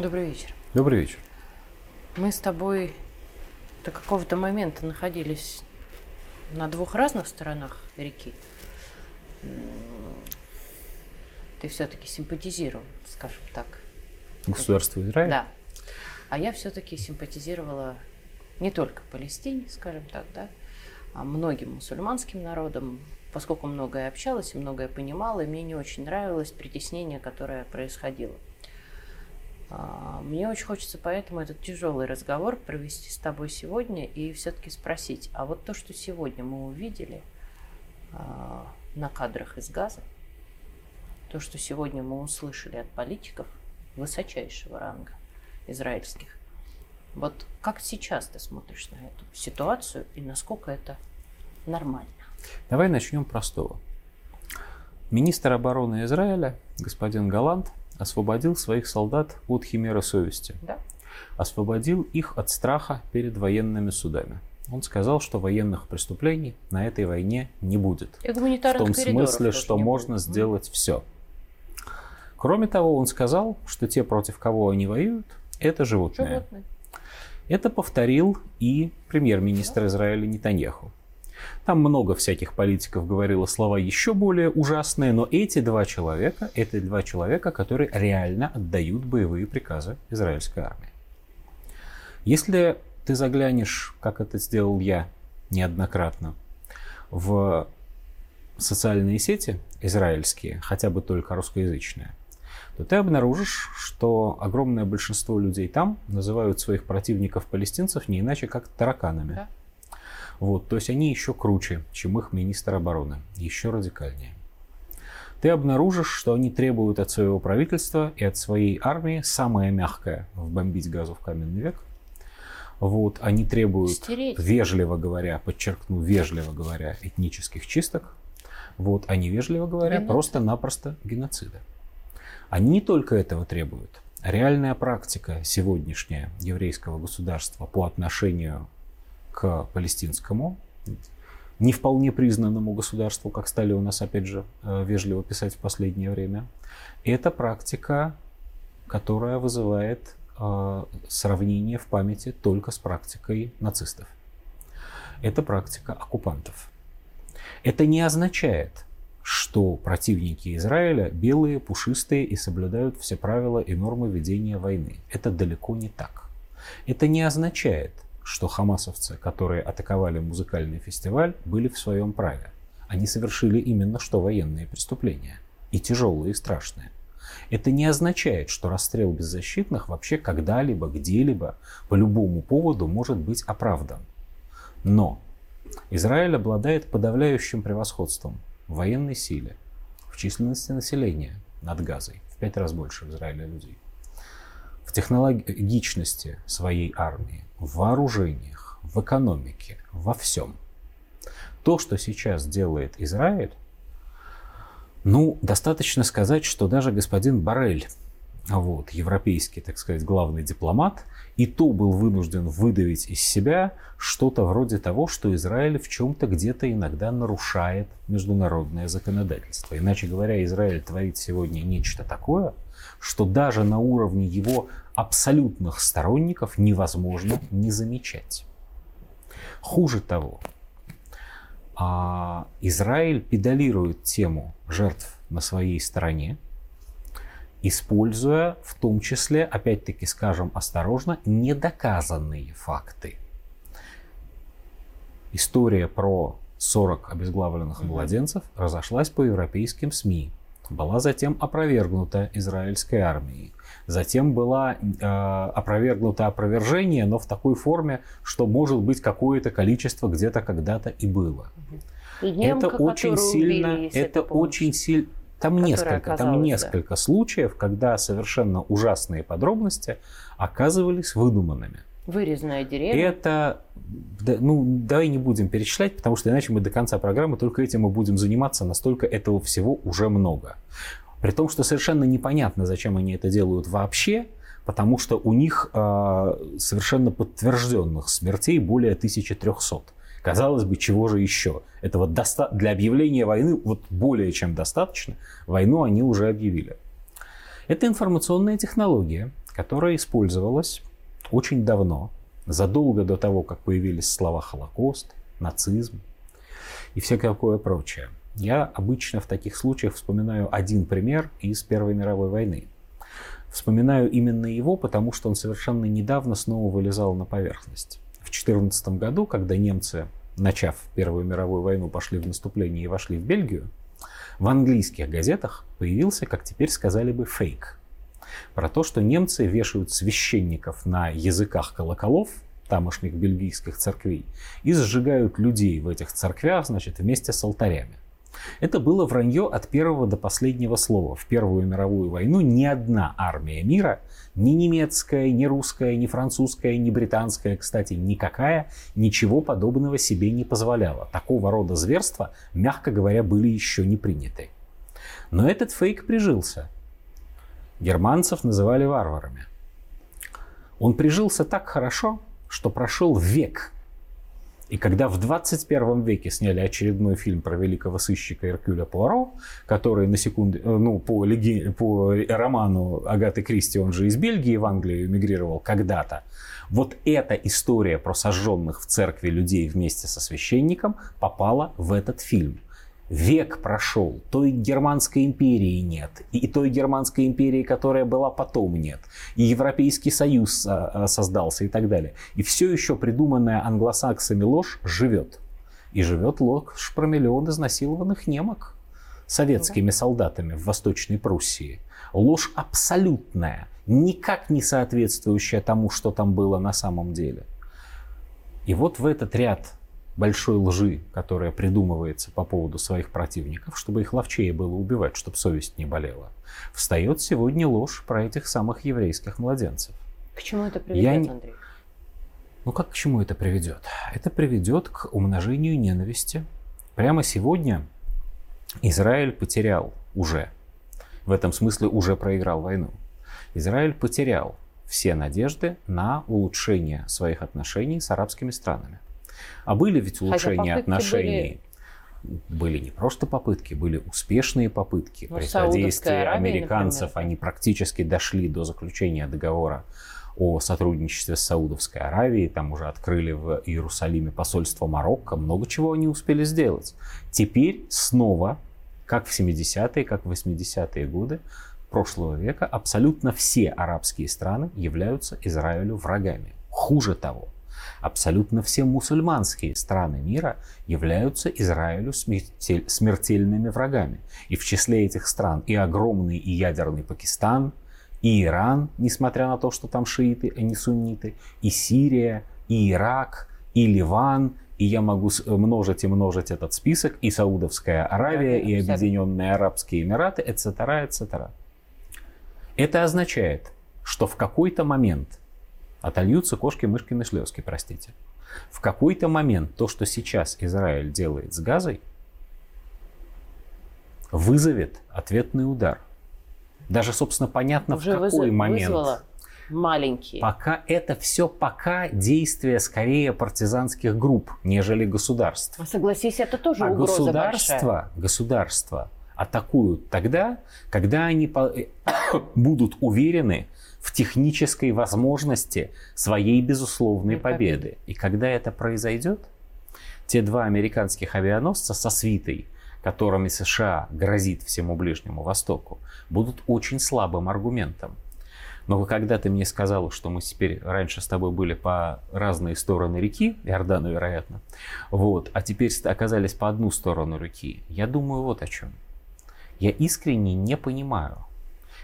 Добрый вечер. Добрый вечер. Мы с тобой до какого-то момента находились на двух разных сторонах реки. Ты все-таки симпатизировал, скажем так. Государство Израиль? Да. А я все-таки симпатизировала не только Палестине, скажем так, да, а многим мусульманским народам, поскольку многое общалась и многое понимала, и мне не очень нравилось притеснение, которое происходило. А, мне очень хочется поэтому этот тяжелый разговор провести с тобой сегодня и все-таки спросить, а вот то, что сегодня мы увидели а, на кадрах из Газа, то, что сегодня мы услышали от политиков высочайшего ранга израильских, вот как сейчас ты смотришь на эту ситуацию и насколько это нормально? Давай начнем простого. Министр обороны Израиля, господин Галант, освободил своих солдат от химеры совести. Да. Освободил их от страха перед военными судами. Он сказал, что военных преступлений на этой войне не будет. И В том смысле, что можно будет. сделать все. Кроме того, он сказал, что те, против кого они воюют, это животные. животные. Это повторил и премьер-министр Израиля Нетаньяху. Там много всяких политиков говорило слова еще более ужасные, но эти два человека, это два человека, которые реально отдают боевые приказы израильской армии. Если ты заглянешь, как это сделал я неоднократно, в социальные сети израильские, хотя бы только русскоязычные, то ты обнаружишь, что огромное большинство людей там называют своих противников палестинцев не иначе как тараканами. Да. Вот, то есть они еще круче, чем их министр обороны, еще радикальнее. Ты обнаружишь, что они требуют от своего правительства и от своей армии самое мягкое – вбомбить газу в каменный век. Вот, они требуют, Стереть. вежливо говоря, подчеркну, вежливо говоря, этнических чисток. Вот, они, вежливо говоря, Геноцид. просто-напросто геноцида. Они не только этого требуют. Реальная практика сегодняшняя еврейского государства по отношению к палестинскому, не вполне признанному государству, как стали у нас, опять же, э, вежливо писать в последнее время. Это практика, которая вызывает э, сравнение в памяти только с практикой нацистов. Это практика оккупантов. Это не означает, что противники Израиля белые, пушистые и соблюдают все правила и нормы ведения войны. Это далеко не так. Это не означает, что хамасовцы, которые атаковали музыкальный фестиваль, были в своем праве. Они совершили именно что военные преступления. И тяжелые, и страшные. Это не означает, что расстрел беззащитных вообще когда-либо, где-либо, по любому поводу может быть оправдан. Но Израиль обладает подавляющим превосходством в военной силе, в численности населения над Газой, в пять раз больше в Израиле людей, в технологичности своей армии, в вооружениях, в экономике, во всем. То, что сейчас делает Израиль, ну, достаточно сказать, что даже господин Барель, вот, европейский, так сказать, главный дипломат, и то был вынужден выдавить из себя что-то вроде того, что Израиль в чем-то где-то иногда нарушает международное законодательство. Иначе говоря, Израиль творит сегодня нечто такое, что даже на уровне его абсолютных сторонников невозможно не замечать. Хуже того, а, Израиль педалирует тему жертв на своей стороне, используя в том числе, опять-таки скажем осторожно, недоказанные факты. История про 40 обезглавленных младенцев разошлась по европейским СМИ была затем опровергнута израильской армией. Затем была э, опровергнуто опровержение, но в такой форме, что может быть какое-то количество где-то когда-то и было. И немка, это очень сильно, убили, это очень сильно. Там несколько, там несколько да. случаев, когда совершенно ужасные подробности оказывались выдуманными. Вырезанная деревня. Это, ну, давай не будем перечислять, потому что иначе мы до конца программы только этим и будем заниматься, настолько этого всего уже много. При том, что совершенно непонятно, зачем они это делают вообще, потому что у них э, совершенно подтвержденных смертей более 1300. Казалось бы, чего же еще? Этого доста- для объявления войны вот более чем достаточно. Войну они уже объявили. Это информационная технология, которая использовалась очень давно, задолго до того, как появились слова «Холокост», «нацизм» и все такое прочее. Я обычно в таких случаях вспоминаю один пример из Первой мировой войны. Вспоминаю именно его, потому что он совершенно недавно снова вылезал на поверхность. В 2014 году, когда немцы, начав Первую мировую войну, пошли в наступление и вошли в Бельгию, в английских газетах появился, как теперь сказали бы, фейк. Про то, что немцы вешают священников на языках колоколов тамошних бельгийских церквей и сжигают людей в этих церквях, значит, вместе с алтарями. Это было вранье от первого до последнего слова. В Первую мировую войну ни одна армия мира, ни немецкая, ни русская, ни французская, ни британская, кстати, никакая, ничего подобного себе не позволяла. Такого рода зверства, мягко говоря, были еще не приняты. Но этот фейк прижился. Германцев называли варварами. Он прижился так хорошо, что прошел век. И когда в 21 веке сняли очередной фильм про великого сыщика Эркюля Пуаро, который на секунду, э, ну, по, леги, по роману Агаты Кристи, он же из Бельгии в Англию эмигрировал когда-то, вот эта история про сожженных в церкви людей вместе со священником попала в этот фильм. Век прошел, той германской империи нет, и той германской империи, которая была потом нет, и Европейский Союз а, а, создался и так далее. И все еще придуманная англосаксами ложь живет. И живет ложь про миллион изнасилованных немок советскими солдатами в Восточной Пруссии. Ложь абсолютная, никак не соответствующая тому, что там было на самом деле. И вот в этот ряд большой лжи, которая придумывается по поводу своих противников, чтобы их ловчее было убивать, чтобы совесть не болела, встает сегодня ложь про этих самых еврейских младенцев. К чему это приведет, Я... Андрей? Ну как к чему это приведет? Это приведет к умножению ненависти. Прямо сегодня Израиль потерял уже, в этом смысле уже проиграл войну. Израиль потерял все надежды на улучшение своих отношений с арабскими странами. А были ведь улучшения отношений. Были... были не просто попытки, были успешные попытки. Ну, При содействии американцев например. они практически дошли до заключения договора о сотрудничестве с Саудовской Аравией, там уже открыли в Иерусалиме посольство Марокко, много чего они успели сделать. Теперь снова, как в 70-е, как в 80-е годы прошлого века, абсолютно все арабские страны являются Израилю врагами. Хуже того, Абсолютно все мусульманские страны мира являются Израилю смертельными врагами. И в числе этих стран и огромный и ядерный Пакистан, и Иран, несмотря на то, что там шииты, а не сунниты, и Сирия, и Ирак, и Ливан, и я могу множить и множить этот список, и Саудовская Аравия, и Объединенные Арабские Эмираты, etc., etc. Это означает, что в какой-то момент отольются кошки-мышкины слезки, простите. В какой-то момент то, что сейчас Израиль делает с Газой, вызовет ответный удар. Даже, собственно, понятно, Уже в какой вызов, момент. Вызвало маленькие. Пока это все пока действия скорее партизанских групп, нежели государств. А согласись, это тоже а угроза государства, большая. государства атакуют тогда, когда они будут уверены, в технической возможности своей безусловной победы. И когда это произойдет, те два американских авианосца со свитой, которыми США грозит всему Ближнему Востоку, будут очень слабым аргументом. Но когда ты мне сказал, что мы теперь раньше с тобой были по разные стороны реки, Иордана, вероятно, вот, а теперь оказались по одну сторону реки, я думаю вот о чем. Я искренне не понимаю,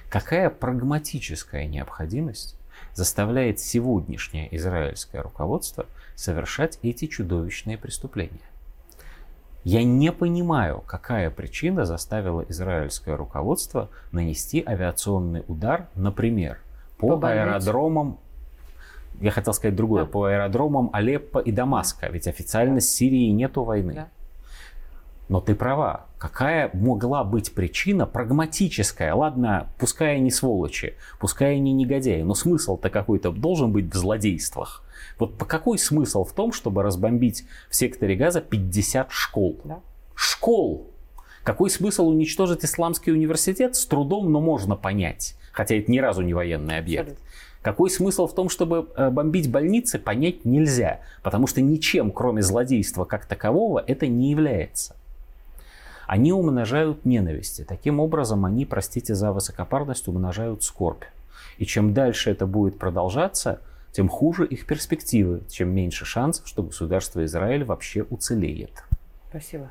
Какая прагматическая необходимость заставляет сегодняшнее израильское руководство совершать эти чудовищные преступления? Я не понимаю, какая причина заставила израильское руководство нанести авиационный удар, например, по, по аэродромам я хотел сказать другое, да. по аэродромам Алеппо и Дамаска, ведь официально с Сирией нету войны. Да. Но ты права. Какая могла быть причина прагматическая? Ладно, пускай они сволочи, пускай они негодяи, но смысл-то какой-то должен быть в злодействах. Вот по какой смысл в том, чтобы разбомбить в секторе газа 50 школ? Да. Школ! Какой смысл уничтожить исламский университет? С трудом, но можно понять. Хотя это ни разу не военный объект. Абсолютно. Какой смысл в том, чтобы э, бомбить больницы, понять нельзя. Потому что ничем, кроме злодейства как такового, это не является. Они умножают ненависть. И таким образом они, простите за высокопарность, умножают скорбь. И чем дальше это будет продолжаться, тем хуже их перспективы, чем меньше шансов, что государство Израиль вообще уцелеет. Спасибо.